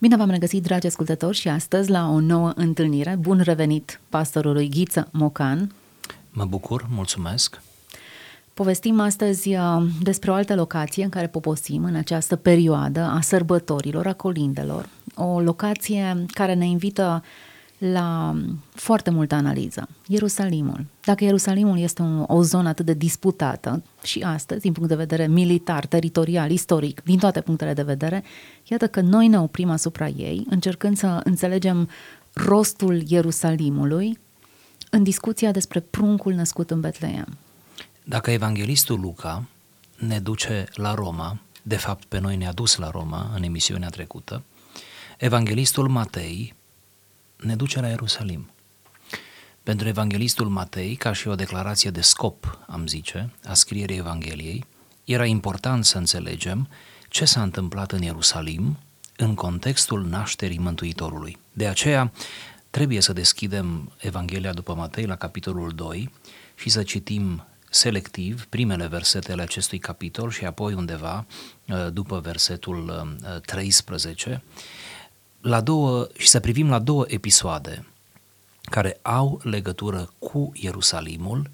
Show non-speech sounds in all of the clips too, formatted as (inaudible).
Bine v-am regăsit, dragi ascultători, și astăzi la o nouă întâlnire. Bun revenit pastorului Ghiță Mocan. Mă bucur, mulțumesc. Povestim astăzi uh, despre o altă locație în care poposim în această perioadă a sărbătorilor, a colindelor. O locație care ne invită la foarte multă analiză. Ierusalimul. Dacă Ierusalimul este un, o zonă atât de disputată și astăzi, din punct de vedere militar, teritorial, istoric, din toate punctele de vedere, iată că noi ne oprim asupra ei, încercând să înțelegem rostul Ierusalimului în discuția despre pruncul născut în Betleem. Dacă evanghelistul Luca ne duce la Roma, de fapt pe noi ne-a dus la Roma în emisiunea trecută, evanghelistul Matei ne duce la Ierusalim. Pentru evanghelistul Matei, ca și o declarație de scop, am zice, a scrierii Evangheliei, era important să înțelegem ce s-a întâmplat în Ierusalim în contextul nașterii Mântuitorului. De aceea trebuie să deschidem Evanghelia după Matei la capitolul 2 și să citim selectiv primele versete ale acestui capitol și apoi undeva uh, după versetul 13 uh, la două, și să privim la două episoade care au legătură cu Ierusalimul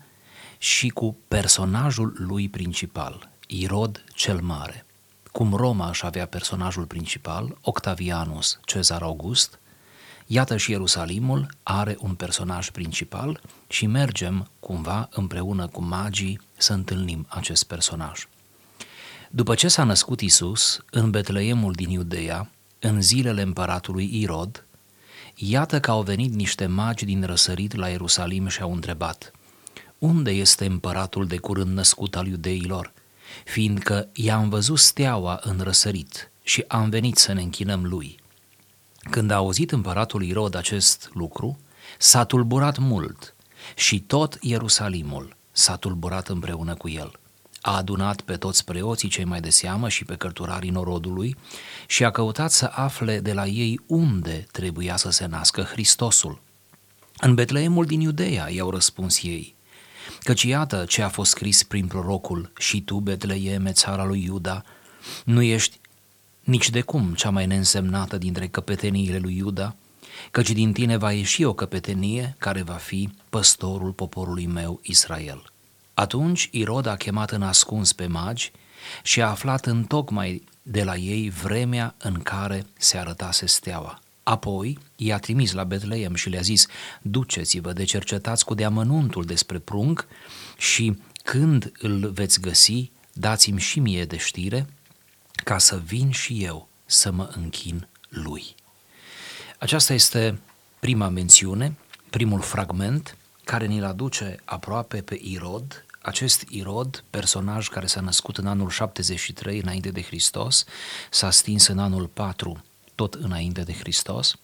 și cu personajul lui principal, Irod cel Mare. Cum Roma își avea personajul principal, Octavianus Cezar August, iată și Ierusalimul are un personaj principal și mergem cumva împreună cu magii să întâlnim acest personaj. După ce s-a născut Isus în Betleemul din Iudeea, în zilele împăratului Irod, iată că au venit niște magi din răsărit la Ierusalim și au întrebat, unde este împăratul de curând născut al iudeilor? Fiindcă i-am văzut steaua în răsărit și am venit să ne închinăm lui. Când a auzit împăratul Irod acest lucru, s-a tulburat mult și tot Ierusalimul s-a tulburat împreună cu el – a adunat pe toți preoții cei mai de seamă și pe cărturarii norodului și a căutat să afle de la ei unde trebuia să se nască Hristosul. În Betleemul din Iudeea i-au răspuns ei, căci iată ce a fost scris prin prorocul, și tu, Betleeme, țara lui Iuda, nu ești nici de cum cea mai neînsemnată dintre căpeteniile lui Iuda, căci din tine va ieși o căpetenie care va fi păstorul poporului meu Israel. Atunci Irod a chemat în ascuns pe magi și a aflat în tocmai de la ei vremea în care se arătase steaua. Apoi i-a trimis la Betleem și le-a zis, duceți-vă de cercetați cu deamănuntul despre prunc și când îl veți găsi, dați-mi și mie de știre, ca să vin și eu să mă închin lui. Aceasta este prima mențiune, primul fragment care ni-l aduce aproape pe Irod acest Irod, personaj care s-a născut în anul 73 înainte de Hristos, s-a stins în anul 4 tot înainte de Hristos,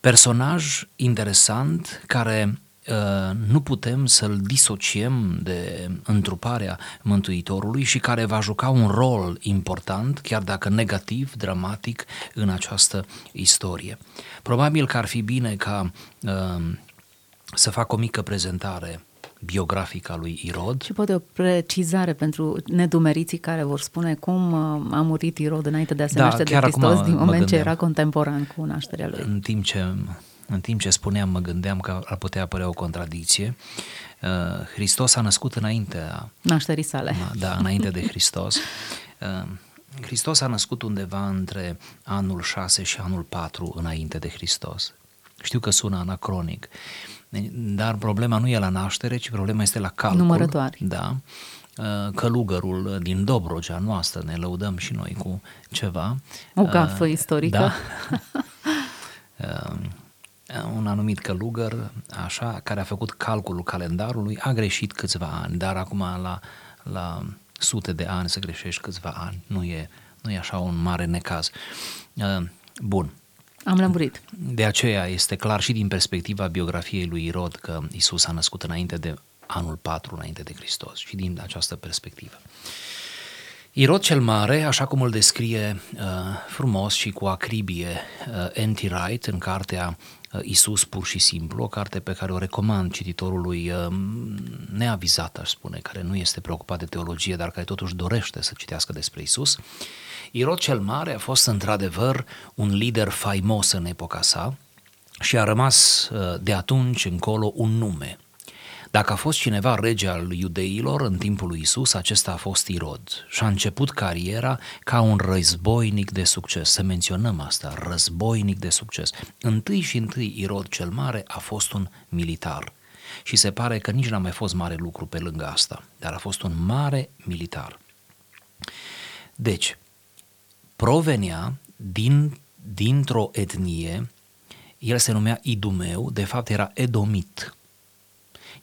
personaj interesant care uh, nu putem să-l disociem de întruparea Mântuitorului și care va juca un rol important, chiar dacă negativ, dramatic, în această istorie. Probabil că ar fi bine ca uh, să fac o mică prezentare biografică a lui Irod. Și poate o precizare pentru nedumeriții care vor spune cum uh, a murit Irod înainte de a se da, naște de Hristos, din moment ce era contemporan cu nașterea lui. În timp ce, în timp ce spuneam, mă gândeam că ar putea apărea o contradicție. Uh, Hristos a născut înainte nașterii sale. Da, înainte de Hristos. (laughs) Uh, Hristos a născut undeva între anul 6 și anul 4 înainte de Hristos. Știu că sună anacronic, dar problema nu e la naștere, ci problema este la calcul. Numărătoare. Da. Uh, călugărul din Dobrogea noastră, ne lăudăm și noi cu ceva. O gafă uh, istorică. Da. (laughs) Uh, un anumit călugăr, așa, care a făcut calculul calendarului, a greșit câțiva ani, dar acum la, la sute de ani să greșești câțiva ani, nu e, nu e așa un mare necaz. Bun. Am lămurit. De aceea este clar și din perspectiva biografiei lui Irod că Isus a născut înainte de anul 4 înainte de Hristos și din această perspectivă. Irod cel Mare, așa cum îl descrie uh, frumos și cu acribie uh, N.T. Wright în cartea uh, Isus pur și simplu, o carte pe care o recomand cititorului uh, neavizat, aș spune, care nu este preocupat de teologie, dar care totuși dorește să citească despre Isus. Irod cel Mare a fost într-adevăr un lider faimos în epoca sa și a rămas uh, de atunci încolo un nume, dacă a fost cineva rege al iudeilor în timpul lui Isus, acesta a fost Irod și a început cariera ca un războinic de succes. Să menționăm asta, războinic de succes. Întâi și întâi Irod cel Mare a fost un militar și se pare că nici n-a mai fost mare lucru pe lângă asta, dar a fost un mare militar. Deci, provenea din, dintr-o etnie, el se numea Idumeu, de fapt era Edomit,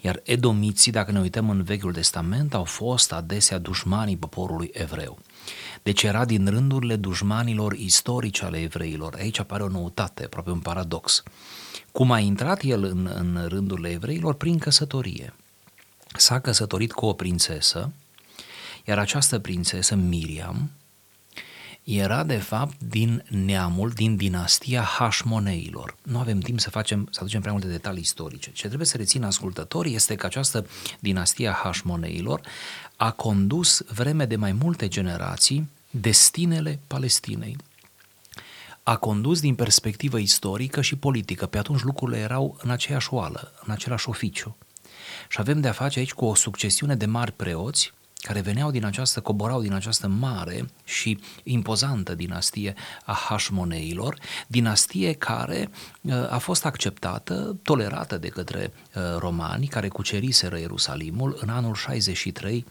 iar edomiții, dacă ne uităm în Vechiul Testament, au fost adesea dușmanii poporului evreu. Deci era din rândurile dușmanilor istorici ale evreilor. Aici apare o noutate, aproape un paradox. Cum a intrat el în, în rândurile evreilor? Prin căsătorie. S-a căsătorit cu o prințesă, iar această prințesă, Miriam, era de fapt din neamul, din dinastia Hașmoneilor. Nu avem timp să facem, să aducem prea multe detalii istorice. Ce trebuie să rețină ascultătorii este că această dinastia Hașmoneilor a condus vreme de mai multe generații destinele Palestinei. A condus din perspectivă istorică și politică. Pe atunci lucrurile erau în aceeași oală, în același oficiu. Și avem de a face aici cu o succesiune de mari preoți care veneau din această, coborau din această mare și impozantă dinastie a Hașmoneilor, dinastie care uh, a fost acceptată, tolerată de către uh, romani care cuceriseră Ierusalimul în anul 63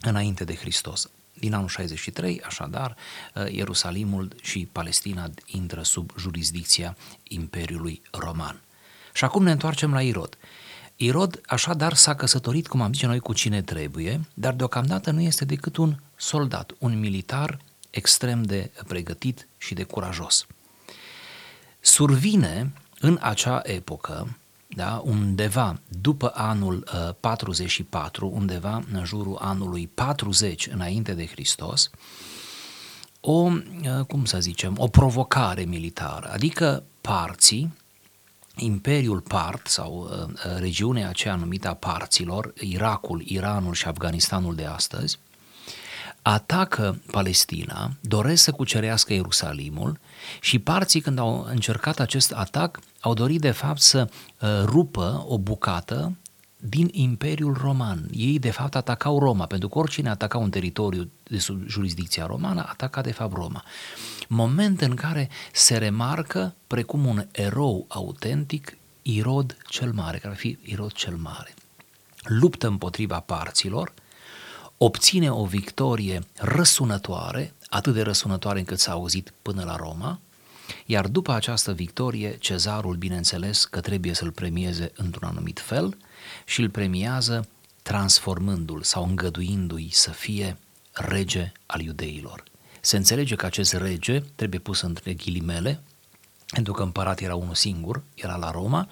înainte de Hristos. Din anul 63, așadar, uh, Ierusalimul și Palestina intră sub jurisdicția Imperiului Roman. Și acum ne întoarcem la Irod. Irod așadar s-a căsătorit, cum am zis noi, cu cine trebuie, dar deocamdată nu este decât un soldat, un militar extrem de pregătit și de curajos. Survine în acea epocă, da, undeva după anul uh, 44, undeva în jurul anului 40 înainte de Hristos, o, uh, cum să zicem, o provocare militară, adică parții Imperiul Part sau uh, uh, regiunea aceea numită a parților, Irakul, Iranul și Afganistanul de astăzi, atacă Palestina, doresc să cucerească Ierusalimul și parții când au încercat acest atac au dorit de fapt să uh, rupă o bucată din Imperiul Roman. Ei, de fapt, atacau Roma, pentru că oricine ataca un teritoriu de sub jurisdicția romană, ataca, de fapt, Roma. Moment în care se remarcă, precum un erou autentic, Irod cel Mare, care ar fi Irod cel Mare. Luptă împotriva parților, obține o victorie răsunătoare, atât de răsunătoare încât s-a auzit până la Roma, iar după această victorie, cezarul, bineînțeles, că trebuie să-l premieze într-un anumit fel, și îl premiază transformându-l sau îngăduindu-i să fie rege al iudeilor. Se înțelege că acest rege trebuie pus între ghilimele, pentru că împărat era unul singur, era la Roma,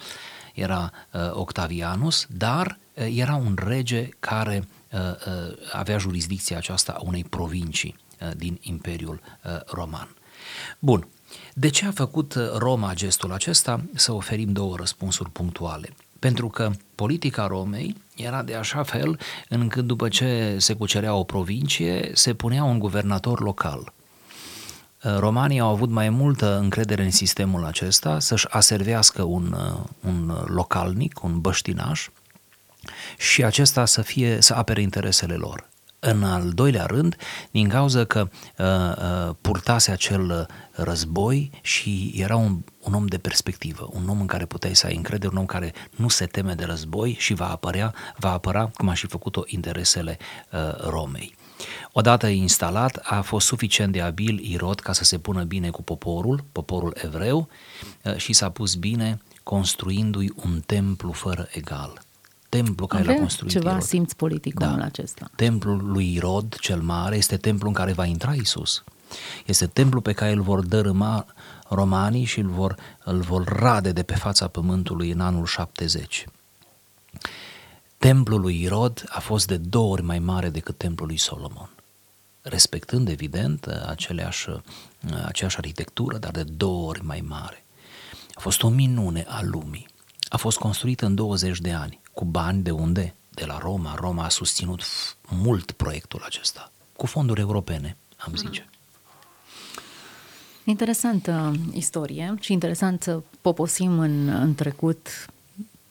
era uh, Octavianus, dar uh, era un rege care uh, uh, avea jurisdicția aceasta a unei provincii uh, din Imperiul uh, Roman. Bun, de ce a făcut uh, Roma gestul acesta? Să oferim două răspunsuri punctuale pentru că politica Romei era de așa fel încât după ce se cucerea o provincie, se punea un guvernator local. Romanii au avut mai multă încredere în sistemul acesta să-și aservească un, un localnic, un băștinaș și acesta să, fie, să apere interesele lor. În al doilea rând, din cauza că uh, uh, purtase acel război și era un, un om de perspectivă, un om în care puteai să ai încredere, un om care nu se teme de război și va apărea, va apăra, cum a și făcut-o, interesele uh, Romei. Odată instalat, a fost suficient de abil Irod ca să se pună bine cu poporul, poporul evreu, uh, și s-a pus bine construindu-i un templu fără egal templu care l-a construit ceva Irod. simț politic da. omul acesta. Templul lui Irod cel mare este templul în care va intra Isus. Este templul pe care îl vor dărâma romanii și îl vor, îl vor rade de pe fața pământului în anul 70. Templul lui Irod a fost de două ori mai mare decât templul lui Solomon, respectând evident aceleași, aceeași arhitectură, dar de două ori mai mare. A fost o minune a lumii. A fost construit în 20 de ani, cu bani de unde? De la Roma. Roma a susținut mult proiectul acesta, cu fonduri europene, am zice. Interesantă istorie și interesant să poposim în, în trecut,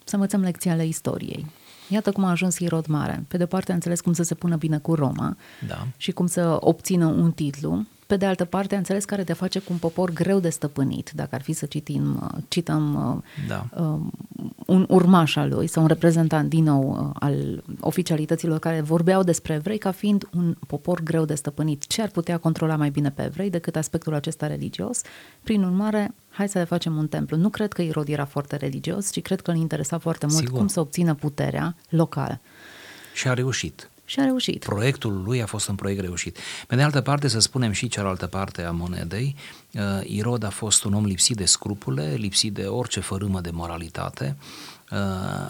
să învățăm lecții ale istoriei. Iată cum a ajuns Irod Mare. Pe de parte a înțeles cum să se pună bine cu Roma da. și cum să obțină un titlu. Pe de altă parte a înțeles care de face cu un popor greu de stăpânit, dacă ar fi să citim, cităm da. uh, un urmaș al lui sau un reprezentant din nou uh, al oficialităților care vorbeau despre evrei ca fiind un popor greu de stăpânit. Ce ar putea controla mai bine pe evrei decât aspectul acesta religios? Prin urmare, hai să le facem un templu. Nu cred că Irod era foarte religios, ci cred că îl interesa foarte mult Sigur. cum să obțină puterea locală. Și a reușit. Și a reușit. Proiectul lui a fost un proiect reușit. Pe de altă parte, să spunem și cealaltă parte a monedei, uh, Irod a fost un om lipsit de scrupule, lipsit de orice fărâmă de moralitate, uh,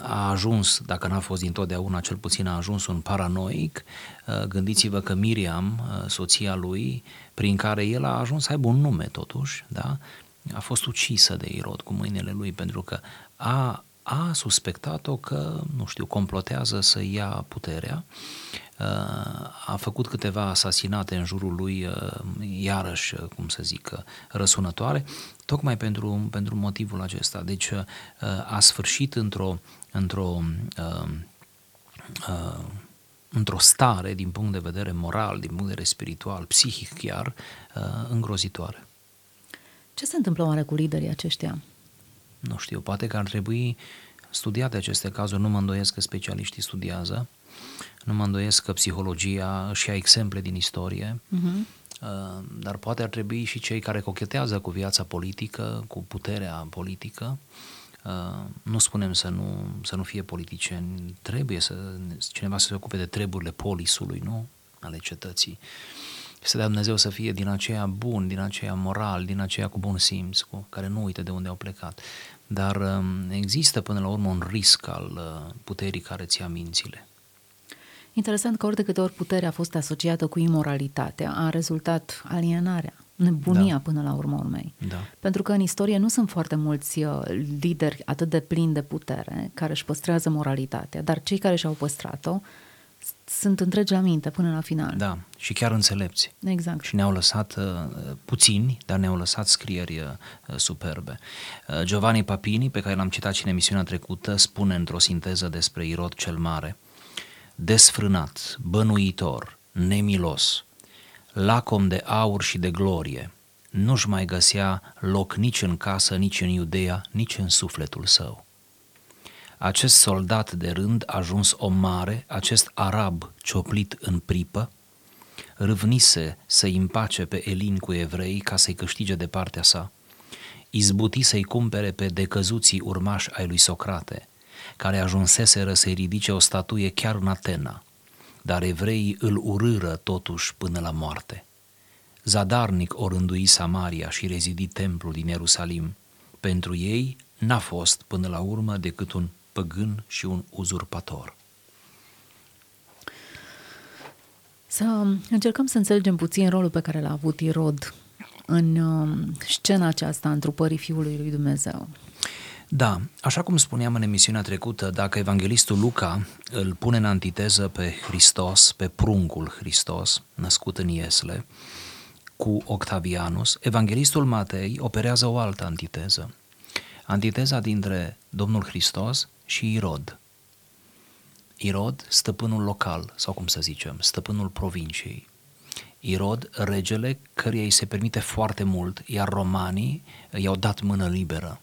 a ajuns, dacă n-a fost dintotdeauna, cel puțin a ajuns un paranoic. Uh, gândiți-vă că Miriam, soția lui, prin care el a ajuns să aibă un nume totuși, da? a fost ucisă de Irod cu mâinile lui pentru că a, a suspectat-o că, nu știu, complotează să ia puterea, uh, a făcut câteva asasinate în jurul lui, uh, iarăși, uh, cum să zic, răsunătoare, tocmai pentru, pentru motivul acesta. Deci a sfârșit într-o, într-o într-o stare, din punct de vedere moral, din punct de vedere spiritual, psihic chiar, îngrozitoare. Ce se întâmplă oare cu liderii aceștia? Nu știu, poate că ar trebui studiate aceste cazuri, nu mă îndoiesc că specialiștii studiază, nu mă îndoiesc că psihologia își ia exemple din istorie, uh-huh. dar poate ar trebui și cei care cochetează cu viața politică, cu puterea politică, uh, nu spunem să nu, să nu fie politicieni, trebuie să cineva să se ocupe de treburile polisului, nu? Ale cetății. Să dea Dumnezeu să fie din aceea bun, din aceea moral, din aceea cu bun simț, cu care nu uită de unde au plecat. Dar um, există până la urmă un risc al uh, puterii care ți-a mințile. Interesant că ori de câte ori puterea a fost asociată cu imoralitatea, a rezultat alienarea, nebunia da. până la urmă urmei. Da. Pentru că în istorie nu sunt foarte mulți uh, lideri atât de plini de putere care își păstrează moralitatea, dar cei care și-au păstrat-o sunt întregi la minte până la final. Da, și chiar înțelepți. Exact. Și ne-au lăsat uh, puțini, dar ne-au lăsat scrieri uh, superbe. Uh, Giovanni Papini, pe care l-am citat și în emisiunea trecută, spune într-o sinteză despre Irod cel Mare, desfrânat, bănuitor, nemilos, lacom de aur și de glorie, nu-și mai găsea loc nici în casă, nici în Iudeea, nici în sufletul său acest soldat de rând ajuns o mare, acest arab cioplit în pripă, râvnise să-i împace pe Elin cu evrei ca să-i câștige de partea sa, izbuti să-i cumpere pe decăzuții urmași ai lui Socrate, care ajunseseră să-i ridice o statuie chiar în Atena, dar evreii îl urâră totuși până la moarte. Zadarnic o rândui Samaria și rezidi templul din Ierusalim. Pentru ei n-a fost până la urmă decât un păgân și un uzurpator. Să încercăm să înțelegem puțin rolul pe care l-a avut Irod în um, scena aceasta întrupării Fiului lui Dumnezeu. Da, așa cum spuneam în emisiunea trecută, dacă evanghelistul Luca îl pune în antiteză pe Hristos, pe pruncul Hristos, născut în Iesle, cu Octavianus, evanghelistul Matei operează o altă antiteză. Antiteza dintre Domnul Hristos și Irod. Irod, stăpânul local, sau cum să zicem, stăpânul provinciei. Irod, regele, căruia îi se permite foarte mult, iar romanii i-au dat mână liberă,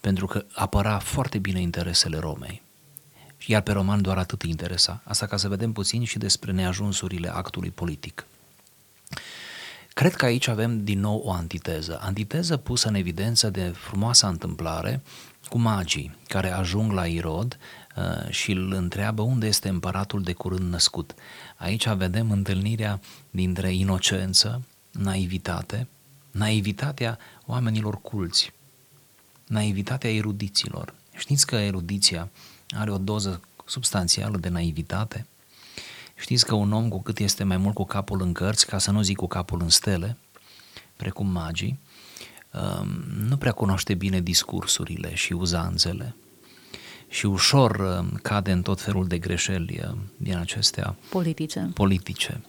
pentru că apăra foarte bine interesele Romei. Iar pe roman doar atât îi interesa. Asta ca să vedem puțin și despre neajunsurile actului politic. Cred că aici avem din nou o antiteză. Antiteză pusă în evidență de frumoasa întâmplare cu magii care ajung la Irod uh, și îl întreabă unde este împăratul de curând născut. Aici vedem întâlnirea dintre inocență, naivitate, naivitatea oamenilor culți, naivitatea erudiților. Știți că erudiția are o doză substanțială de naivitate? Știți că un om cu cât este mai mult cu capul în cărți, ca să nu zic cu capul în stele, precum magii, um, nu prea cunoaște bine discursurile și uzanțele și ușor um, cade în tot felul de greșeli um, din acestea politice. politice.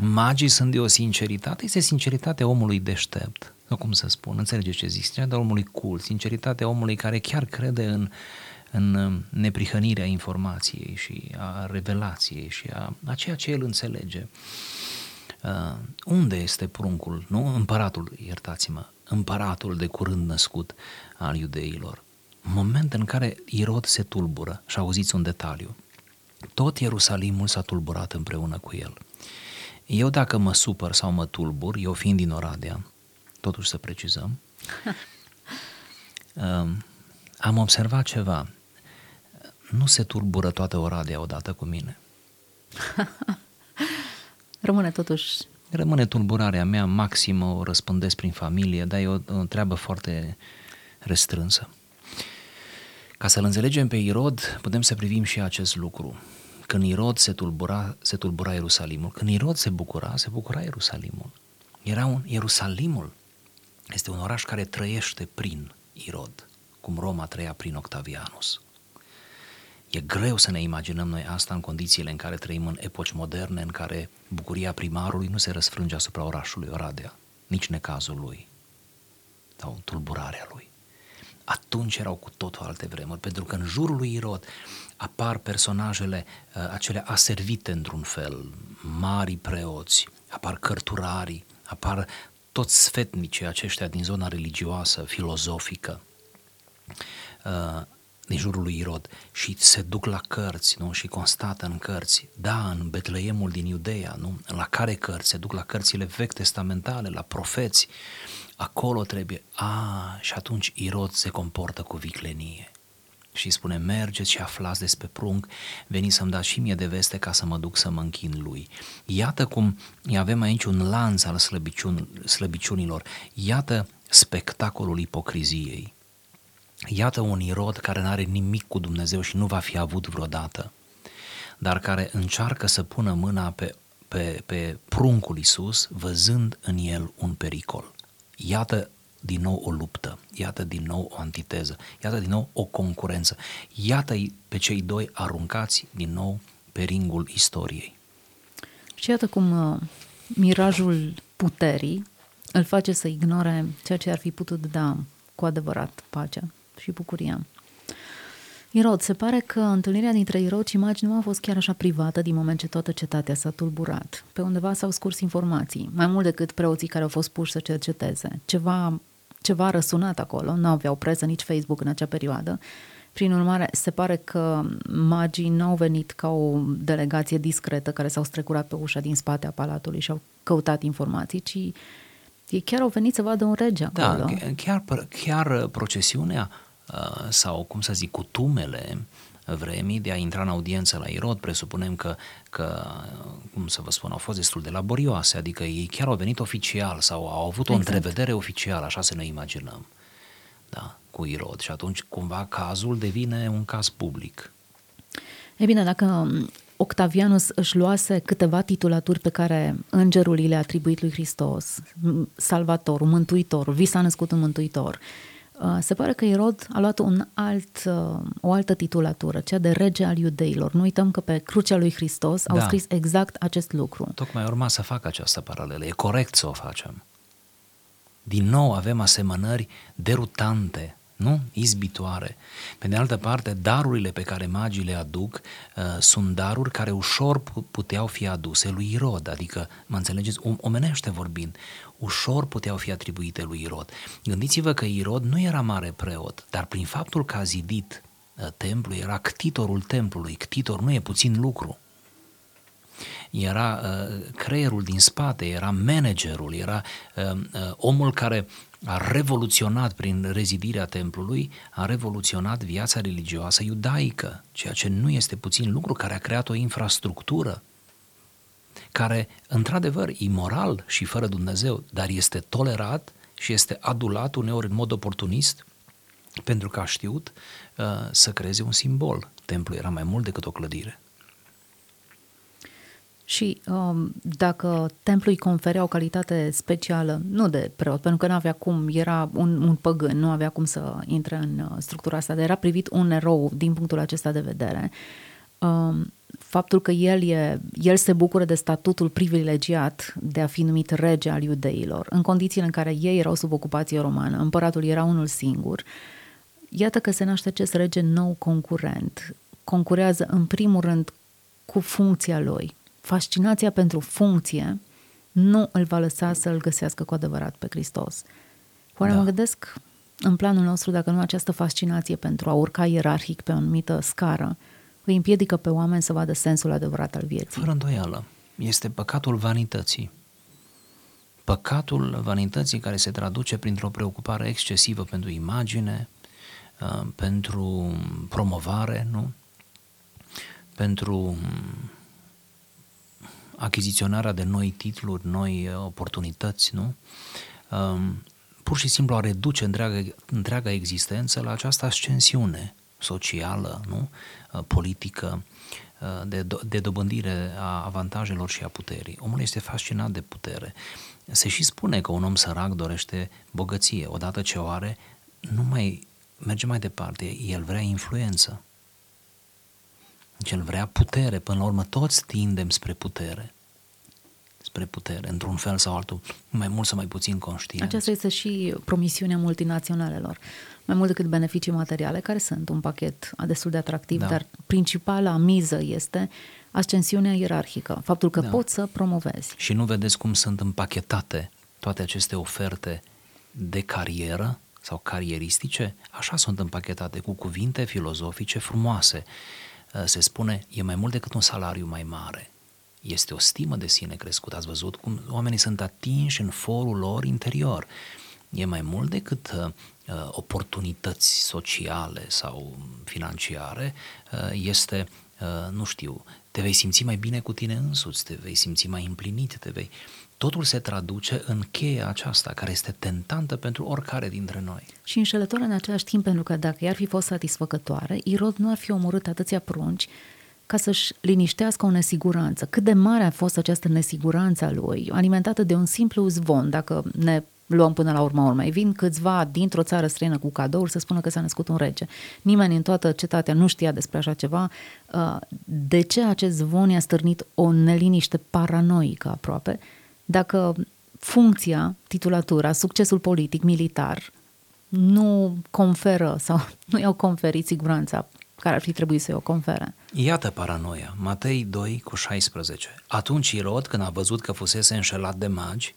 Magii sunt de o sinceritate, este sinceritatea omului deștept, sau cum să spun, înțelege ce zic, sinceritatea omului cool, sinceritatea omului care chiar crede în, în neprihănirea informației și a revelației și a, a ceea ce el înțelege. Uh, unde este pruncul, nu? Împăratul, iertați-mă, împăratul de curând născut al iudeilor. Moment în care Irod se tulbură, și auziți un detaliu, tot Ierusalimul s-a tulburat împreună cu el. Eu dacă mă supăr sau mă tulbur, eu fiind din Oradea, totuși să precizăm, uh, (laughs) am observat ceva. Nu se tulbură toată Oradea odată cu mine. (laughs) Rămâne totuși... Rămâne tulburarea mea maximă, o răspândesc prin familie, dar e o, o treabă foarte restrânsă. Ca să-l înțelegem pe Irod, putem să privim și acest lucru. Când Irod se tulbura, se tulbura Ierusalimul. Când Irod se bucura, se bucura Ierusalimul. Era un Ierusalimul. Este un oraș care trăiește prin Irod, cum Roma trăia prin Octavianus. E greu să ne imaginăm noi asta în condițiile în care trăim în epoci moderne, în care bucuria primarului nu se răsfrânge asupra orașului Oradea, nici necazul lui sau tulburarea lui. Atunci erau cu totul alte vremuri, pentru că în jurul lui Irod apar personajele uh, acelea aservite într-un fel, mari preoți, apar cărturarii, apar toți sfetnicii aceștia din zona religioasă, filozofică. Uh, din jurul lui Irod și se duc la cărți nu? și constată în cărți, da, în Betleemul din Iudeea, nu? la care cărți? Se duc la cărțile vechi testamentale, la profeți, acolo trebuie, a, și atunci Irod se comportă cu viclenie și spune, mergeți și aflați despre prunc, veniți să-mi dați și mie de veste ca să mă duc să mă închin lui. Iată cum avem aici un lanț al slăbiciun, slăbiciunilor, iată spectacolul ipocriziei. Iată un irod care nu are nimic cu Dumnezeu și nu va fi avut vreodată, dar care încearcă să pună mâna pe, pe, pe pruncul Isus, văzând în el un pericol. Iată din nou o luptă, iată din nou o antiteză, iată din nou o concurență, iată pe cei doi aruncați din nou pe ringul istoriei. Și iată cum uh, mirajul puterii îl face să ignore ceea ce ar fi putut da cu adevărat pacea și bucuria. Irod, se pare că întâlnirea dintre Irod și magi nu a fost chiar așa privată din moment ce toată cetatea s-a tulburat. Pe undeva s-au scurs informații, mai mult decât preoții care au fost puși să cerceteze. Ceva, ceva a răsunat acolo, nu aveau preză nici Facebook în acea perioadă. Prin urmare, se pare că magii nu au venit ca o delegație discretă care s-au strecurat pe ușa din spate a palatului și au căutat informații, ci ei chiar au venit să vadă un rege da, acolo. Da, chiar, chiar procesiunea Uh, sau, cum să zic, cutumele vremii de a intra în audiență la Irod, presupunem că, că, cum să vă spun, au fost destul de laborioase, adică ei chiar au venit oficial sau au avut o exact. întrevedere oficială, așa să ne imaginăm, da, cu Irod și atunci cumva cazul devine un caz public. E bine, dacă Octavianus își luase câteva titulaturi pe care îngerul le-a atribuit lui Hristos, salvatorul, mântuitorul, vi s-a născut un mântuitor, Uh, se pare că Irod a luat un alt, uh, o altă titulatură, cea de rege al iudeilor. Nu uităm că pe crucea lui Hristos au da. scris exact acest lucru. Tocmai urma să fac această paralelă. E corect să o facem. Din nou avem asemănări derutante nu? Izbitoare. Pe de altă parte, darurile pe care magii le aduc uh, sunt daruri care ușor puteau fi aduse lui Irod, adică, mă înțelegeți, omenește vorbind, ușor puteau fi atribuite lui Irod. Gândiți-vă că Irod nu era mare preot, dar prin faptul că a zidit uh, templul, era ctitorul templului, ctitor nu e puțin lucru. Era uh, creierul din spate, era managerul, era uh, uh, omul care a revoluționat prin rezidirea templului, a revoluționat viața religioasă iudaică, ceea ce nu este puțin lucru, care a creat o infrastructură care, într-adevăr, imoral și fără Dumnezeu, dar este tolerat și este adulat uneori în mod oportunist, pentru că a știut uh, să creeze un simbol. Templul era mai mult decât o clădire. Și um, dacă templul îi conferea o calitate specială, nu de preot, pentru că nu avea cum, era un, un păgân, nu avea cum să intre în uh, structura asta, dar era privit un erou din punctul acesta de vedere, um, faptul că el, e, el se bucură de statutul privilegiat de a fi numit rege al iudeilor, în condițiile în care ei erau sub ocupație romană, împăratul era unul singur, iată că se naște acest rege nou concurent. Concurează în primul rând cu funcția lui, fascinația pentru funcție nu îl va lăsa să îl găsească cu adevărat pe Hristos. Oare da. mă gândesc în planul nostru dacă nu această fascinație pentru a urca ierarhic pe o anumită scară îi împiedică pe oameni să vadă sensul adevărat al vieții. Fără îndoială. Este păcatul vanității. Păcatul vanității care se traduce printr-o preocupare excesivă pentru imagine, uh, pentru promovare, nu? Pentru achiziționarea de noi titluri, noi uh, oportunități, nu? Um, pur și simplu a reduce întreaga, întreaga existență la această ascensiune socială, nu? Uh, politică, uh, de, de dobândire a avantajelor și a puterii. Omul este fascinat de putere. Se și spune că un om sărac dorește bogăție. Odată ce o are, nu mai merge mai departe, el vrea influență. Deci el vrea putere, până la urmă toți tindem spre putere. Spre putere, într-un fel sau altul, mai mult sau mai puțin conștient. Aceasta este și promisiunea multinaționalelor. Mai mult decât beneficii materiale, care sunt un pachet destul de atractiv, da. dar principala miză este ascensiunea ierarhică, faptul că da. poți să promovezi. Și nu vedeți cum sunt împachetate toate aceste oferte de carieră sau carieristice? Așa sunt împachetate, cu cuvinte filozofice frumoase Uh, se spune, e mai mult decât un salariu mai mare. Este o stimă de sine crescută. Ați văzut cum oamenii sunt atinși în forul lor interior. E mai mult decât uh, uh oportunități sociale sau financiare, uh, este, uh, nu știu, te vei simți mai bine cu tine însuți, te vei simți mai împlinit, te vei totul se traduce în cheia aceasta, care este tentantă pentru oricare dintre noi. Și înșelătoare în același timp, pentru că dacă i-ar fi fost satisfăcătoare, Irod nu ar fi omorât atâția prunci ca să-și liniștească o nesiguranță. Cât de mare a fost această nesiguranță a lui, alimentată de un simplu zvon, dacă ne luăm până la urma urmei. Vin câțiva dintr-o țară străină cu cadouri să spună că s-a născut un rege. Nimeni în toată cetatea nu știa despre așa ceva. Uh, de ce acest zvon i-a stârnit o neliniște paranoică aproape? dacă funcția, titulatura, succesul politic, militar nu conferă sau (laughs) nu i-au conferit siguranța care ar fi trebuit să-i o confere. Iată paranoia. Matei 2 cu 16. Atunci Irod, când a văzut că fusese înșelat de magi,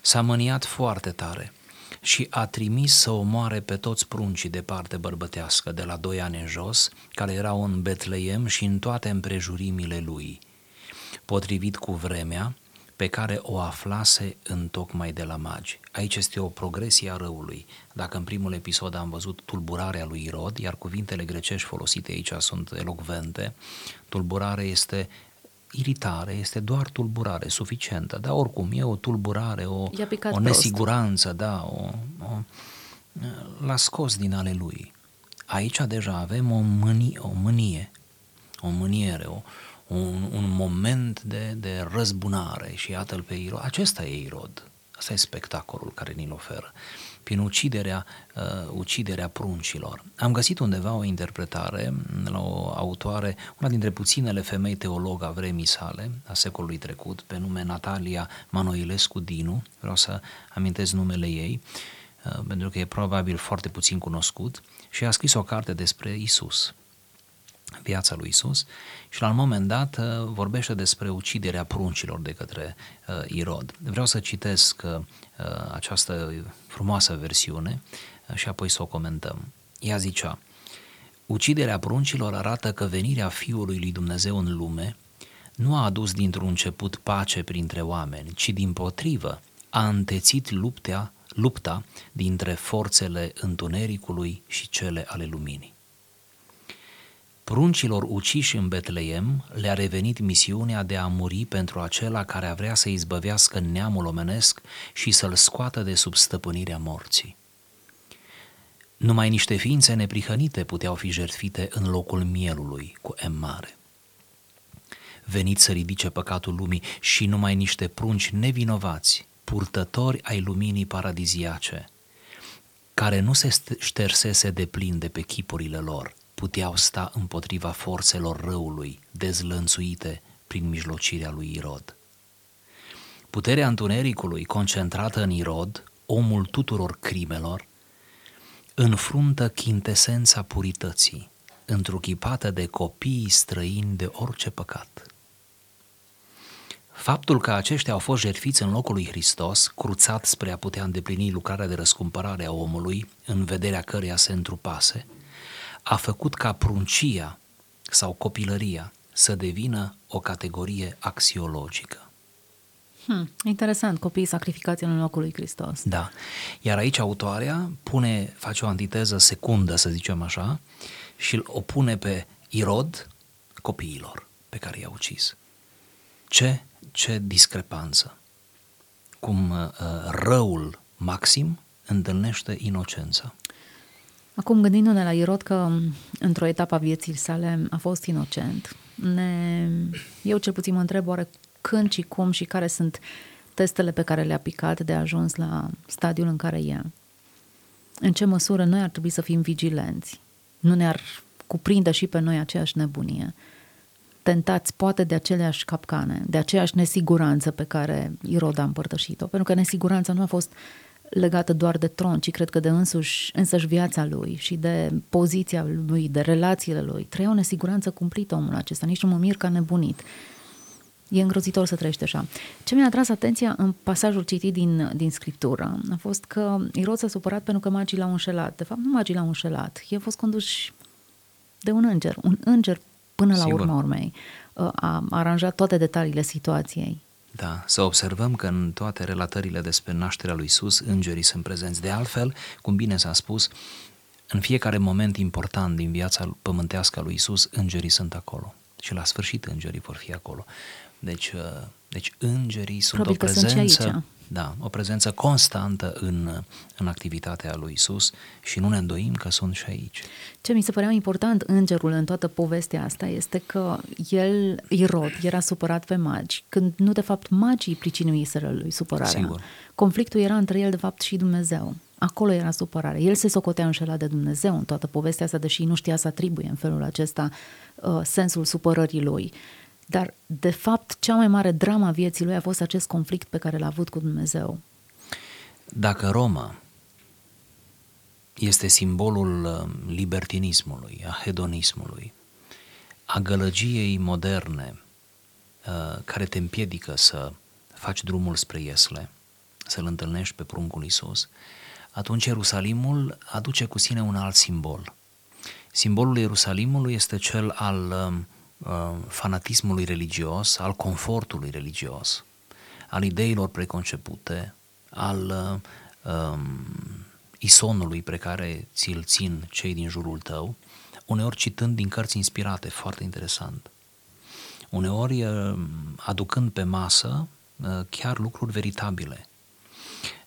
s-a mâniat foarte tare și a trimis să omoare pe toți pruncii de parte bărbătească de la doi ani în jos, care erau în Betleem și în toate împrejurimile lui. Potrivit cu vremea, pe care o aflase în tocmai de la magi. Aici este o progresie a răului. Dacă în primul episod am văzut tulburarea lui Irod, iar cuvintele grecești folosite aici sunt elocvente, tulburare este iritare, este doar tulburare suficientă, dar oricum e o tulburare, o, o nesiguranță, da, o, o, l-a scos din ale lui. Aici deja avem o, mânie, o mânie, o mâniere, o, un, un moment de, de răzbunare și iată-l pe Irod. Acesta e Irod. Asta e spectacolul care ni-l oferă. Prin uciderea, uh, uciderea pruncilor. Am găsit undeva o interpretare la o autoare, una dintre puținele femei teolog a vremii sale, a secolului trecut, pe nume Natalia Manoilescu Dinu, vreau să amintesc numele ei, uh, pentru că e probabil foarte puțin cunoscut, și a scris o carte despre Isus viața lui Isus și la un moment dat uh, vorbește despre uciderea pruncilor de către uh, Irod. Vreau să citesc uh, această frumoasă versiune și apoi să o comentăm. Ea zicea, Uciderea pruncilor arată că venirea Fiului lui Dumnezeu în lume nu a adus dintr-un început pace printre oameni, ci din potrivă a întețit luptea, lupta dintre forțele întunericului și cele ale luminii. Pruncilor uciși în Betleem le-a revenit misiunea de a muri pentru acela care a vrea să izbăvească neamul omenesc și să-l scoată de sub stăpânirea morții. Numai niște ființe neprihănite puteau fi jertfite în locul mielului cu M mare. Venit să ridice păcatul lumii și numai niște prunci nevinovați, purtători ai luminii paradiziace, care nu se ștersese de plin de pe chipurile lor, puteau sta împotriva forțelor răului, dezlănțuite prin mijlocirea lui Irod. Puterea întunericului, concentrată în Irod, omul tuturor crimelor, înfruntă chintesența purității, întruchipată de copiii străini de orice păcat. Faptul că aceștia au fost jertfiți în locul lui Hristos, cruțat spre a putea îndeplini lucrarea de răscumpărare a omului, în vederea căreia se întrupase, a făcut ca pruncia sau copilăria să devină o categorie axiologică. Hmm, interesant, copiii sacrificați în locul lui Hristos. Da. Iar aici autoarea pune, face o antiteză secundă, să zicem așa, și o pune pe Irod copiilor pe care i-a ucis. Ce, ce discrepanță! Cum uh, răul maxim întâlnește inocența. Acum, gândindu-ne la Irod că într-o etapă a vieții sale a fost inocent, ne... eu cel puțin mă întreb oare când și cum și care sunt testele pe care le-a picat de a ajuns la stadiul în care e. În ce măsură noi ar trebui să fim vigilenți? Nu ne-ar cuprinde și pe noi aceeași nebunie? Tentați poate de aceleași capcane, de aceeași nesiguranță pe care Irod a împărtășit-o, pentru că nesiguranța nu a fost legată doar de tron, ci cred că de însuși, însăși viața lui și de poziția lui, de relațiile lui. Trăia o nesiguranță cumplită omul acesta, nici nu mă mir că a nebunit. E îngrozitor să trăiești așa. Ce mi-a atras atenția în pasajul citit din, din Scriptură a fost că Irod s-a supărat pentru că magii l-au înșelat. De fapt, nu magii l-au înșelat. El a fost condus de un înger. Un înger, până Sigur. la urmă urmei, a aranjat toate detaliile situației. Da, să observăm că în toate relatările despre nașterea lui Isus, îngerii sunt prezenți. De altfel, cum bine s-a spus, în fiecare moment important din viața pământească a lui Isus, îngerii sunt acolo. Și la sfârșit îngerii vor fi acolo. Deci, uh, deci îngerii sunt Probabil o prezență, da, o prezență constantă în, în activitatea lui Isus și nu ne îndoim că sunt și aici. Ce mi se părea important îngerul în toată povestea asta este că el, Irod, era supărat pe magi, când nu de fapt magii pricinuiseră lui supărarea. Sigur. Conflictul era între el de fapt și Dumnezeu. Acolo era supărare. El se socotea înșelat de Dumnezeu în toată povestea asta, deși nu știa să atribuie în felul acesta uh, sensul supărării lui. Dar, de fapt, cea mai mare drama vieții lui a fost acest conflict pe care l-a avut cu Dumnezeu. Dacă Roma este simbolul uh, libertinismului, a hedonismului, a gălăgiei moderne uh, care te împiedică să faci drumul spre Iesle, să-L întâlnești pe pruncul Isus, atunci Ierusalimul aduce cu sine un alt simbol. Simbolul Ierusalimului este cel al um, uh, fanatismului religios, al confortului religios, al ideilor preconcepute, al uh, um, isonului pe care ți-l țin cei din jurul tău, uneori citând din cărți inspirate, foarte interesant. Uneori uh, aducând pe masă uh, chiar lucruri veritabile,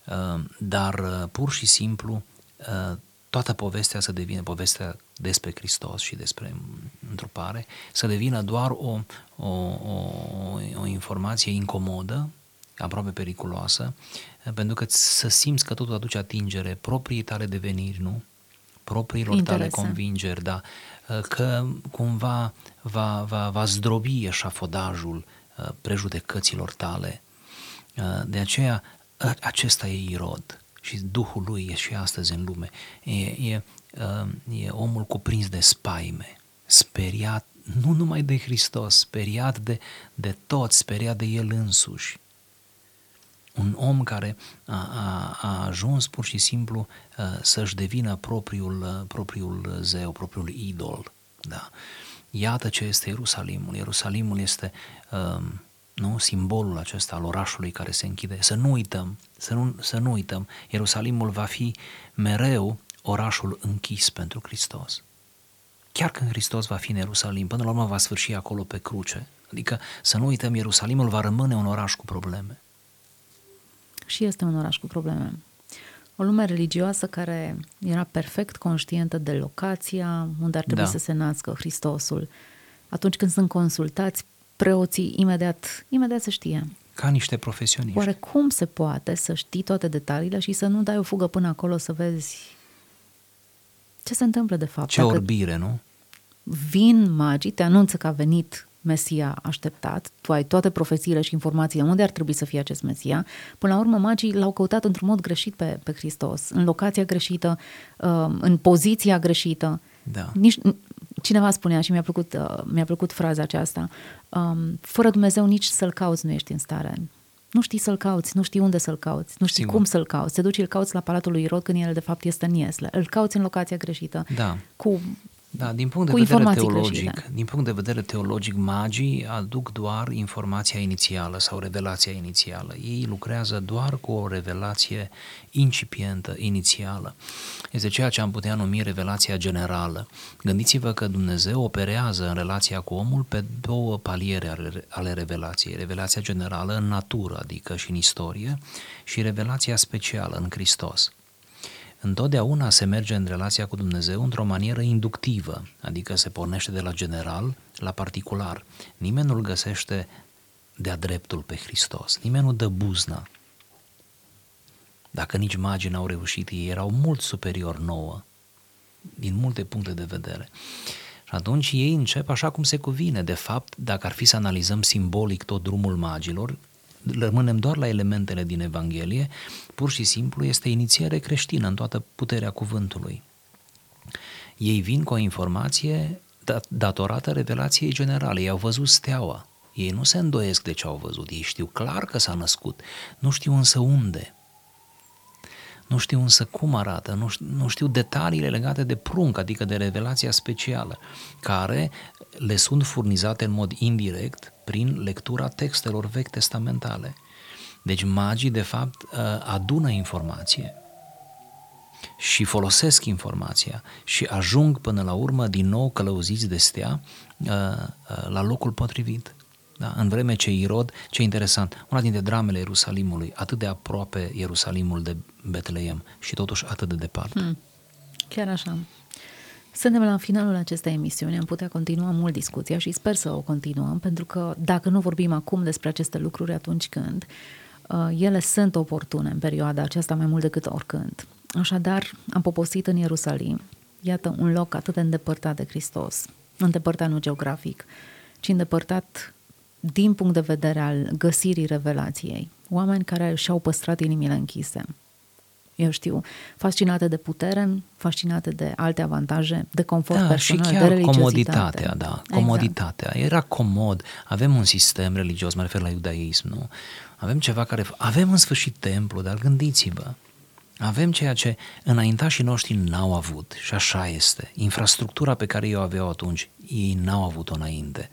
uh, dar uh, pur și simplu uh, toată povestea să devină povestea despre Hristos și despre întrupare, să devină doar o, o, o, o informație incomodă, aproape periculoasă, pentru că să simți că totul aduce atingere proprii tale deveniri, nu? Propriilor Interesant. tale convingeri, da, că cumva va, va, va zdrobi eșafodajul uh, prejudecăților tale. Uh, de aceea, acesta e Irod și Duhul lui e și astăzi în lume. E, e, uh, e omul cuprins de spaime, speriat nu numai de Hristos, speriat de, de toți, speriat de el însuși. Un om care a, a, a ajuns pur și simplu a, uh, să-și devină propriul, a, uh, propriul zeu, propriul idol. Da. Iată ce este Ierusalimul. Ierusalimul este a, nu? simbolul acesta al orașului care se închide. Să nu uităm, să nu, să nu uităm, Ierusalimul va fi mereu orașul închis pentru Hristos. chiar când Hristos va fi în Ierusalim, până la urmă va sfârși acolo pe cruce. Adică să nu uităm, Ierusalimul va rămâne un oraș cu probleme. Și este un oraș cu probleme. O lume religioasă care era perfect conștientă de locația unde ar trebui Da. să se nască Hristosul. Atunci când sunt consultați, preoții imediat, imediat se știe. Ca niște profesioniști. Oare cum se poate să știi toate detaliile și să nu dai o fugă până acolo să vezi ce se întâmplă de fapt? Ce Dacă orbire, nu? vin magii, te anunță că a venit Mesia așteptat, tu ai toate profețiile și informațiile unde ar trebui să fie acest Mesia. Până la urmă, magii l-au căutat într-un mod greșit pe, pe Hristos, în locația greșită, uh, în poziția greșită. Da. Nici, cineva spunea și mi-a plăcut, uh, mi-a plăcut fraza aceasta, um, fără Dumnezeu nici să-L cauți nu ești în stare. Nu știi să-L cauți, nu știi unde să-L cauți, nu știi Sigur. cum să-L cauți. Te duci, îl cauți la Palatul lui Irod când el de fapt este în Iesle. Îl cauți în locația greșită. Da. Cu Da, din punct de cu vedere informații teologic, greșite. din punct de vedere teologic, magii aduc doar informația inițială sau revelația inițială. Ei lucrează doar cu o revelație incipientă, inițială. Este ceea ce am putea numi revelația generală. Gândiți-vă că Dumnezeu operează în relația cu omul pe două paliere ale, ale revelației. Revelația generală în natură, adică și în istorie, și revelația specială în Hristos. Întotdeauna se merge în relația cu Dumnezeu într-o manieră inductivă, adică se pornește de la general la particular. Nimeni nu-L găsește de-a dreptul pe Hristos, nimeni nu dă buzna. Dacă nici magii n-au reușit, ei erau mult superior nouă, din multe puncte de vedere. Și atunci ei încep așa cum se cuvine. De fapt, dacă ar fi să analizăm simbolic tot drumul magilor, rămânem doar la elementele din Evanghelie, pur și simplu este inițiere creștină în toată puterea cuvântului. Ei vin cu o informație dat- datorată revelației generale. Ei au văzut steaua. Ei nu se îndoiesc de ce au văzut. Ei știu clar că s-a născut. Nu știu însă unde. Nu știu însă cum arată, nu știu, nu știu detaliile legate de prunc, adică de revelația specială, care le sunt furnizate în mod indirect prin lectura textelor vechi testamentale. Deci magii, de fapt, uh, adună informație și folosesc informația și ajung până la urmă din nou călăuziți de stea uh, uh, la locul potrivit. Da? În vreme ce Irod, ce interesant, una dintre dramele Ierusalimului, atât de aproape Ierusalimul de Betleem și totuși atât de departe. Hmm. Chiar așa. Suntem la finalul acestei emisiuni, am putea continua mult discuția și sper să o continuăm, pentru că dacă nu vorbim acum despre aceste lucruri atunci când, uh, ele sunt oportune în perioada aceasta mai mult decât oricând. Așadar, am poposit în Ierusalim, iată un loc atât de îndepărtat de Hristos, îndepărtat nu geografic, ci îndepărtat din punct de vedere al găsirii revelației. Oameni care și-au păstrat inimile închise, eu știu, fascinate de putere, fascinate de alte avantaje, de confort Da, și personal, de chiar religiozitate. comoditatea, da, comoditatea. Era comod, avem un sistem religios, mă refer la iudaism, nu? Avem ceva care, avem în sfârșit templu, dar gândiți-vă, avem ceea ce înaintașii noștri n-au avut și așa este. Infrastructura pe care ei o aveau atunci, ei n-au avut-o înainte.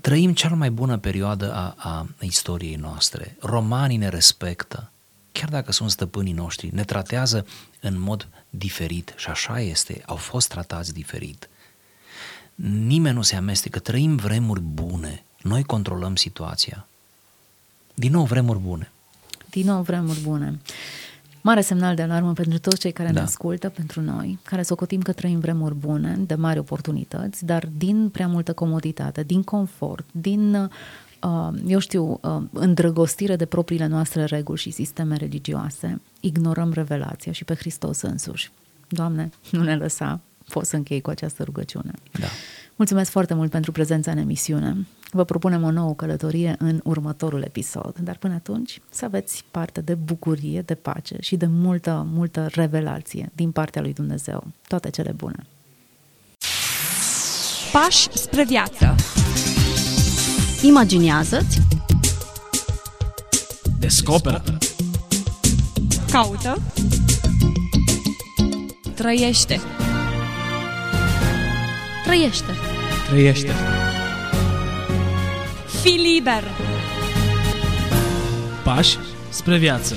Trăim cea mai bună perioadă a, a istoriei noastre. Romanii ne respectă, chiar dacă sunt stăpânii noștri, ne tratează în mod diferit și așa este, au fost tratați diferit. Nimeni nu se amestecă, trăim vremuri bune, noi controlăm situația. Din nou vremuri bune. Din nou vremuri bune. Mare semnal de alarmă pentru toți cei care da. Da. ne ascultă, pentru noi, care socotim că trăim vremuri bune, de mari oportunități, dar din prea multă comoditate, din confort, din, uh, eu știu, uh, îndrăgostire de propriile noastre reguli și sisteme religioase, ignorăm revelația și pe Hristos însuși. Doamne, nu ne lăsa, pot să închei cu această rugăciune. Da. Mulțumesc foarte mult pentru prezența în emisiune. Vă propunem o nouă călătorie în următorul episod, dar până atunci să aveți parte de bucurie, de pace și de multă, multă revelație din partea lui Dumnezeu. Toate cele bune! Pași spre viață. Imaginează-ți, Descoperă. Caută. Trăiește. trăiește! Trăiește. Fii liber. Pași spre viață.